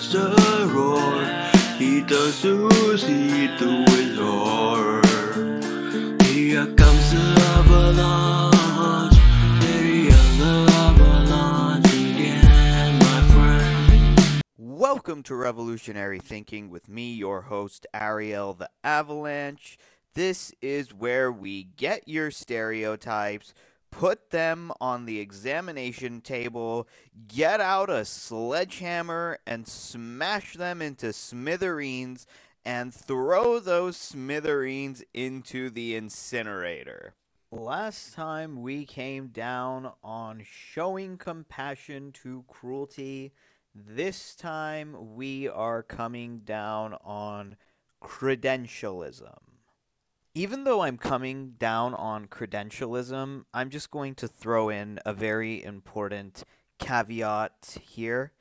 there's a roar. Eat the sushi, do it roar. Here comes the avalanche. Here comes the avalanche again, my friend. Welcome to Revolutionary Thinking with me, your host, Ariel the Avalanche. This is where we get your stereotypes, put them on the examination table, get out a sledgehammer, and smash them into smithereens, and throw those smithereens into the incinerator. Last time we came down on showing compassion to cruelty. This time we are coming down on credentialism. Even though I'm coming down on credentialism, I'm just going to throw in a very important caveat here.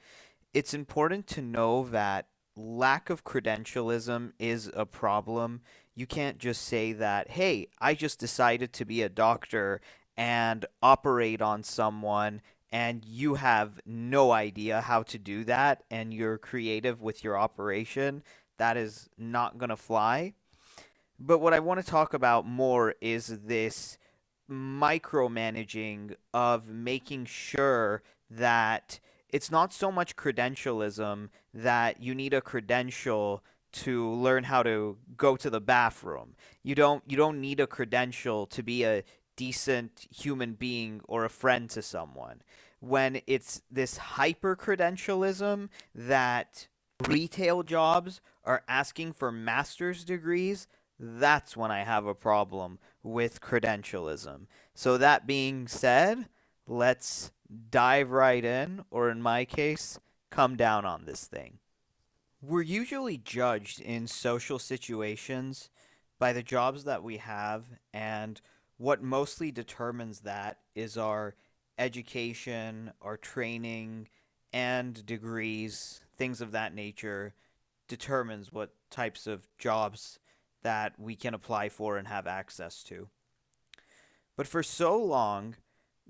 It's important to know that lack of credentialism is a problem. You can't just say that, hey, I just decided to be a doctor and operate on someone and you have no idea how to do that and you're creative with your operation, that is not going to fly. But what I want to talk about more is this micromanaging of making sure that it's not so much credentialism that you need a credential to learn how to go to the bathroom. You don't you don't need a credential to be a decent human being or a friend to someone. When it's this hyper credentialism that retail jobs are asking for master's degrees, that's when I have a problem with credentialism. So, that being said, let's dive right in, or in my case, come down on this thing. We're usually judged in social situations by the jobs that we have, and what mostly determines that is our education, our training, and degrees, things of that nature, determines what types of jobs that we can apply for and have access to. But for so long,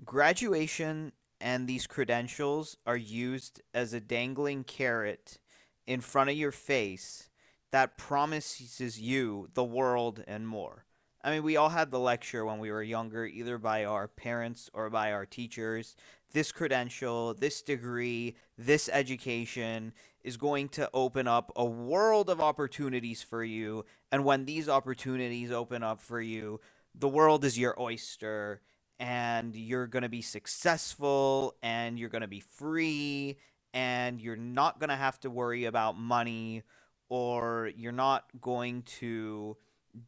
graduation and these credentials are used as a dangling carrot in front of your face that promises you the world and more. I mean, we all had the lecture when we were younger, either by our parents or by our teachers. This credential, this degree, this education is going to open up a world of opportunities for you. And when these opportunities open up for you, the world is your oyster and you're going to be successful and you're going to be free and you're not going to have to worry about money or you're not going to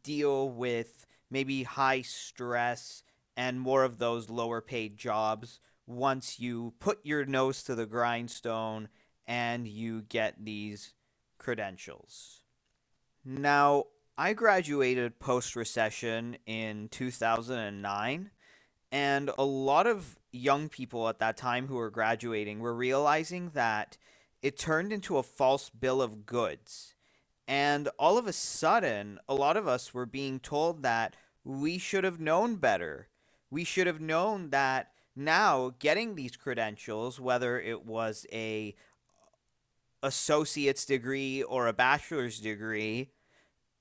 deal with maybe high stress and more of those lower paid jobs once you put your nose to the grindstone and you get these credentials. Now, I graduated post recession in 2009, and a lot of young people at that time who were graduating were realizing that it turned into a false bill of goods. And all of a sudden, a lot of us were being told that we should have known better. We should have known that now getting these credentials, whether it was a associate's degree or a bachelor's degree,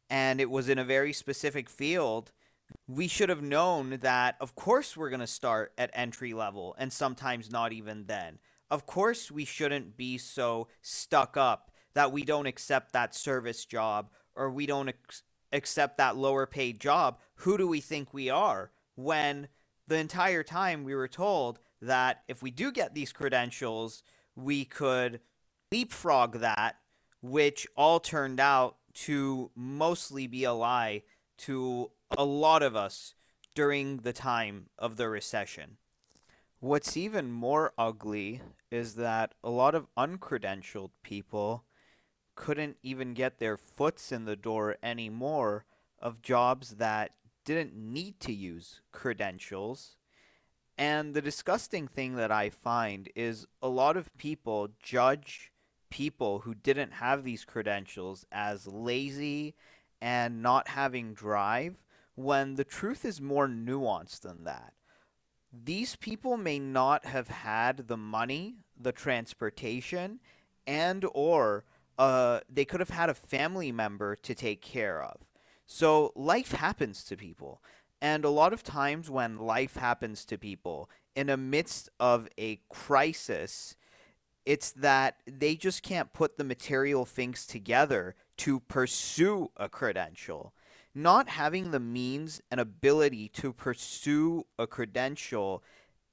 and it was in a very specific field, we should have known that, of course, we're going to start at entry level and sometimes not even then. Of course, we shouldn't be so stuck up that we don't accept that service job or we don't ex- accept that lower paid job. Who do we think we are when the entire time we were told that if we do get these credentials, we could leapfrog that, which all turned out to mostly be a lie to a lot of us during the time of the recession. What's even more ugly is that a lot of uncredentialed people couldn't even get their foots in the door anymore of jobs that didn't need to use credentials. And the disgusting thing that I find is a lot of people judge people who didn't have these credentials as lazy and not having drive when the truth is more nuanced than that. These people may not have had the money, the transportation, and or uh, they could have had a family member to take care of. So life happens to people. And a lot of times when life happens to people in the midst of a crisis, it's that they just can't put the material things together to pursue a credential. Not having the means and ability to pursue a credential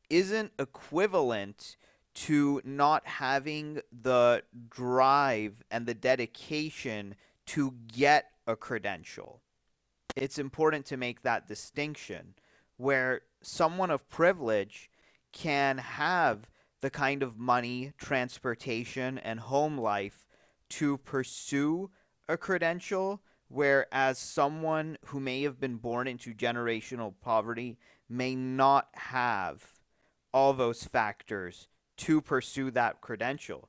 isn't equivalent to not having the drive and the dedication to get a credential. It's important to make that distinction where someone of privilege can have the kind of money, transportation, and home life to pursue a credential, whereas someone who may have been born into generational poverty may not have all those factors to pursue that credential.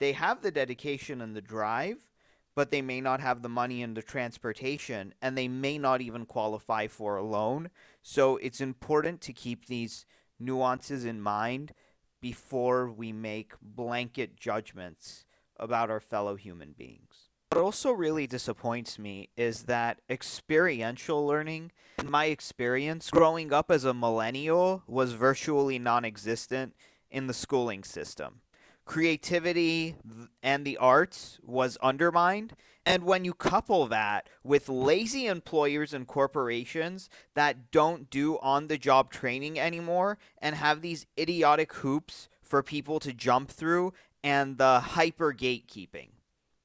They have the dedication and the drive, but they may not have the money and the transportation, and they may not even qualify for a loan. So it's important to keep these nuances in mind before we make blanket judgments about our fellow human beings. What also really disappoints me is that experiential learning, in my experience, growing up as a millennial was virtually non existent in the schooling system creativity and the arts was undermined. And when you couple that with lazy employers and corporations that don't do on the job training anymore and have these idiotic hoops for people to jump through and the hyper gatekeeping,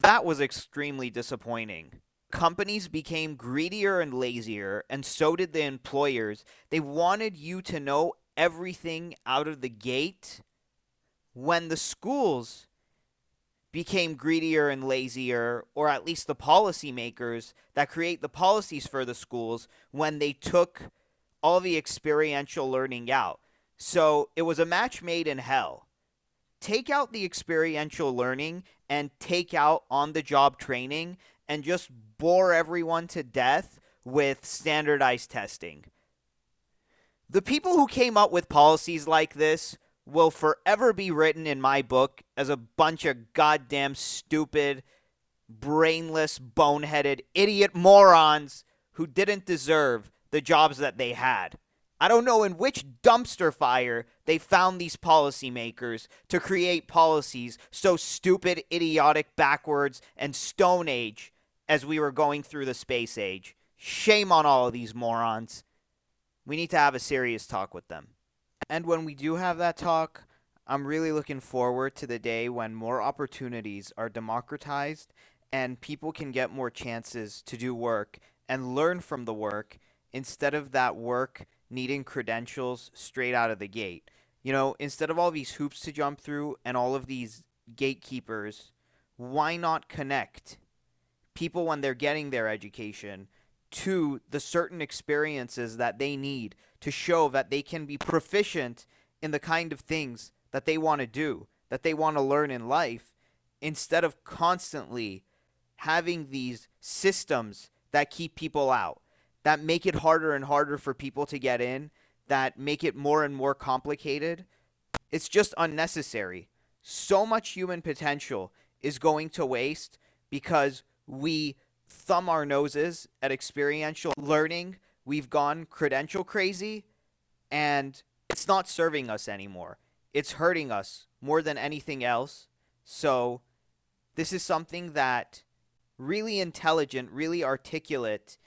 that was extremely disappointing. Companies became greedier and lazier, and so did the employers. They wanted you to know everything out of the gate when the schools became greedier and lazier, or at least the policymakers that create the policies for the schools, when they took all the experiential learning out. So it was a match made in hell. Take out the experiential learning and take out on the job training and just bore everyone to death with standardized testing. The people who came up with policies like this will forever be written in my book as a bunch of goddamn stupid, brainless, boneheaded, idiot morons who didn't deserve the jobs that they had. I don't know in which dumpster fire they found these policymakers to create policies so stupid, idiotic, backwards, and stone age as we were going through the space age. Shame on all of these morons. We need to have a serious talk with them. And when we do have that talk, I'm really looking forward to the day when more opportunities are democratized and people can get more chances to do work and learn from the work instead of that work needing credentials straight out of the gate. You know, instead of all these hoops to jump through and all of these gatekeepers, why not connect people when they're getting their education to the certain experiences that they need to show that they can be proficient in the kind of things that they want to do, that they want to learn in life, instead of constantly having these systems that keep people out, that make it harder and harder for people to get in, that make it more and more complicated. It's just unnecessary. So much human potential is going to waste because we thumb our noses at experiential learning. We've gone credential crazy, and it's not serving us anymore. It's hurting us more than anything else. So, this is something that really intelligent, really articulate,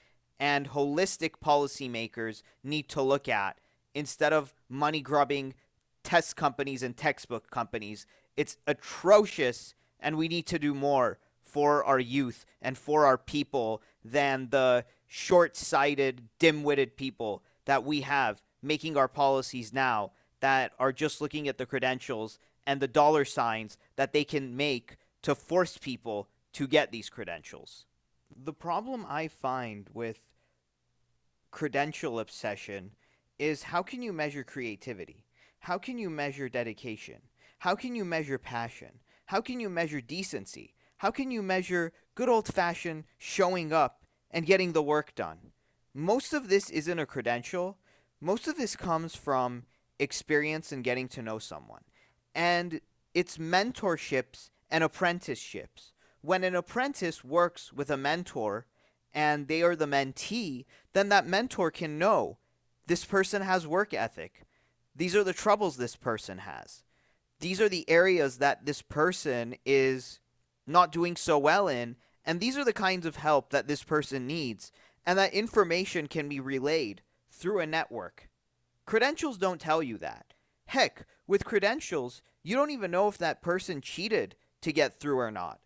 and holistic policymakers need to look at instead of money grubbing test companies and textbook companies. It's atrocious, and we need to do more for our youth and for our people than the short sighted, dim witted people that we have making our policies now that are just looking at the credentials and the dollar signs that they can make to force people to get these credentials. The problem I find with credential obsession is how can you measure creativity? How can you measure dedication? How can you measure passion? How can you measure decency? How can you measure good old fashioned showing up and getting the work done? Most of this isn't a credential. Most of this comes from experience and getting to know someone. And it's mentorships and apprenticeships. When an apprentice works with a mentor and they are the mentee, then that mentor can know this person has work ethic. These are the troubles this person has. These are the areas that this person is not doing so well in, and these are the kinds of help that this person needs, and that information can be relayed through a network. Credentials don't tell you that. Heck, with credentials, you don't even know if that person cheated to get through or not.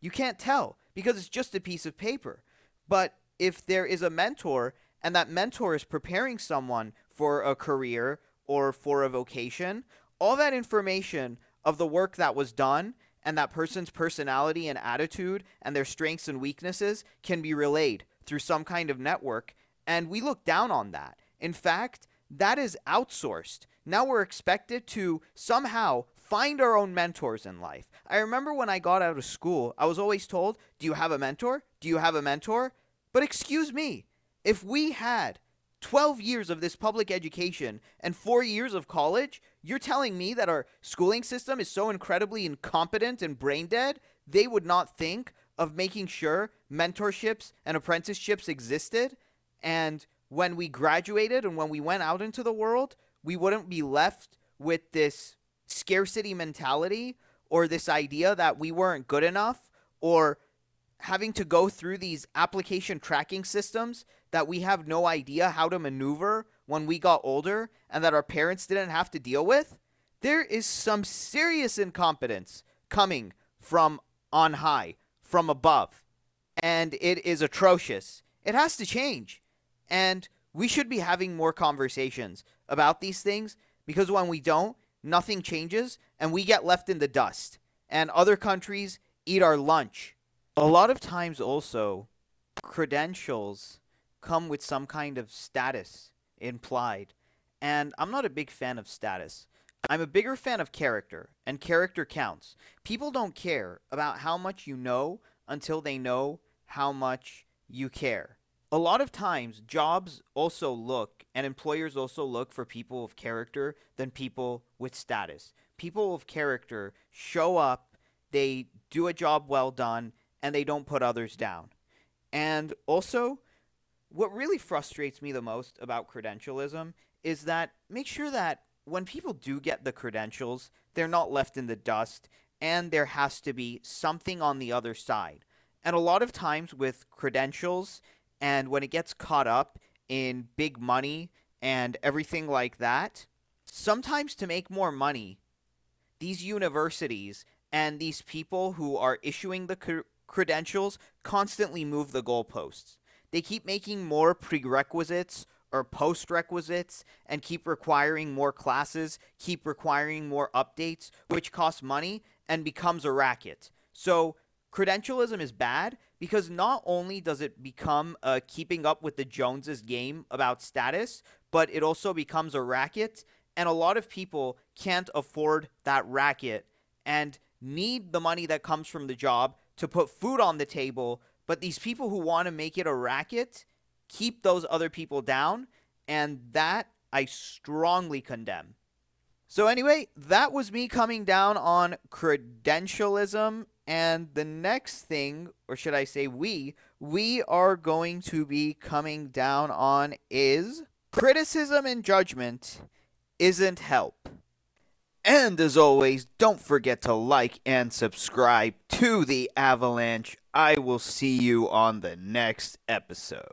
You can't tell because it's just a piece of paper. But if there is a mentor and that mentor is preparing someone for a career or for a vocation, all that information of the work that was done and that person's personality and attitude and their strengths and weaknesses can be relayed through some kind of network. And we look down on that. In fact, that is outsourced. Now we're expected to somehow find our own mentors in life. I remember when I got out of school, I was always told, Do you have a mentor? Do you have a mentor? But excuse me, if we had 12 years of this public education and four years of college, you're telling me that our schooling system is so incredibly incompetent and brain dead, they would not think of making sure mentorships and apprenticeships existed? And when we graduated and when we went out into the world, we wouldn't be left with this scarcity mentality or this idea that we weren't good enough or having to go through these application tracking systems that we have no idea how to maneuver when we got older and that our parents didn't have to deal with, there is some serious incompetence coming from on high, from above. And it is atrocious. It has to change. And we should be having more conversations about these things because when we don't, nothing changes and we get left in the dust. And other countries eat our lunch. A lot of times, also, credentials come with some kind of status implied. And I'm not a big fan of status. I'm a bigger fan of character, and character counts. People don't care about how much you know until they know how much you care. A lot of times, jobs also look, and employers also look for people of character than people with status. People of character show up, they do a job well done, and they don't put others down. And also, what really frustrates me the most about credentialism is that make sure that when people do get the credentials, they're not left in the dust and there has to be something on the other side. And a lot of times with credentials and when it gets caught up in big money and everything like that, sometimes to make more money, these universities and these people who are issuing the credentials constantly move the goalposts. They keep making more prerequisites or postrequisites and keep requiring more classes, keep requiring more updates, which costs money and becomes a racket. So, credentialism is bad because not only does it become a keeping up with the Joneses game about status, but it also becomes a racket. And a lot of people can't afford that racket and need the money that comes from the job to put food on the table but these people who want to make it a racket keep those other people down, and that I strongly condemn. So, anyway, that was me coming down on credentialism. And the next thing, or should I say, we, we are going to be coming down on is criticism and judgment isn't help. And as always, don't forget to like and subscribe to the Avalanche. I will see you on the next episode.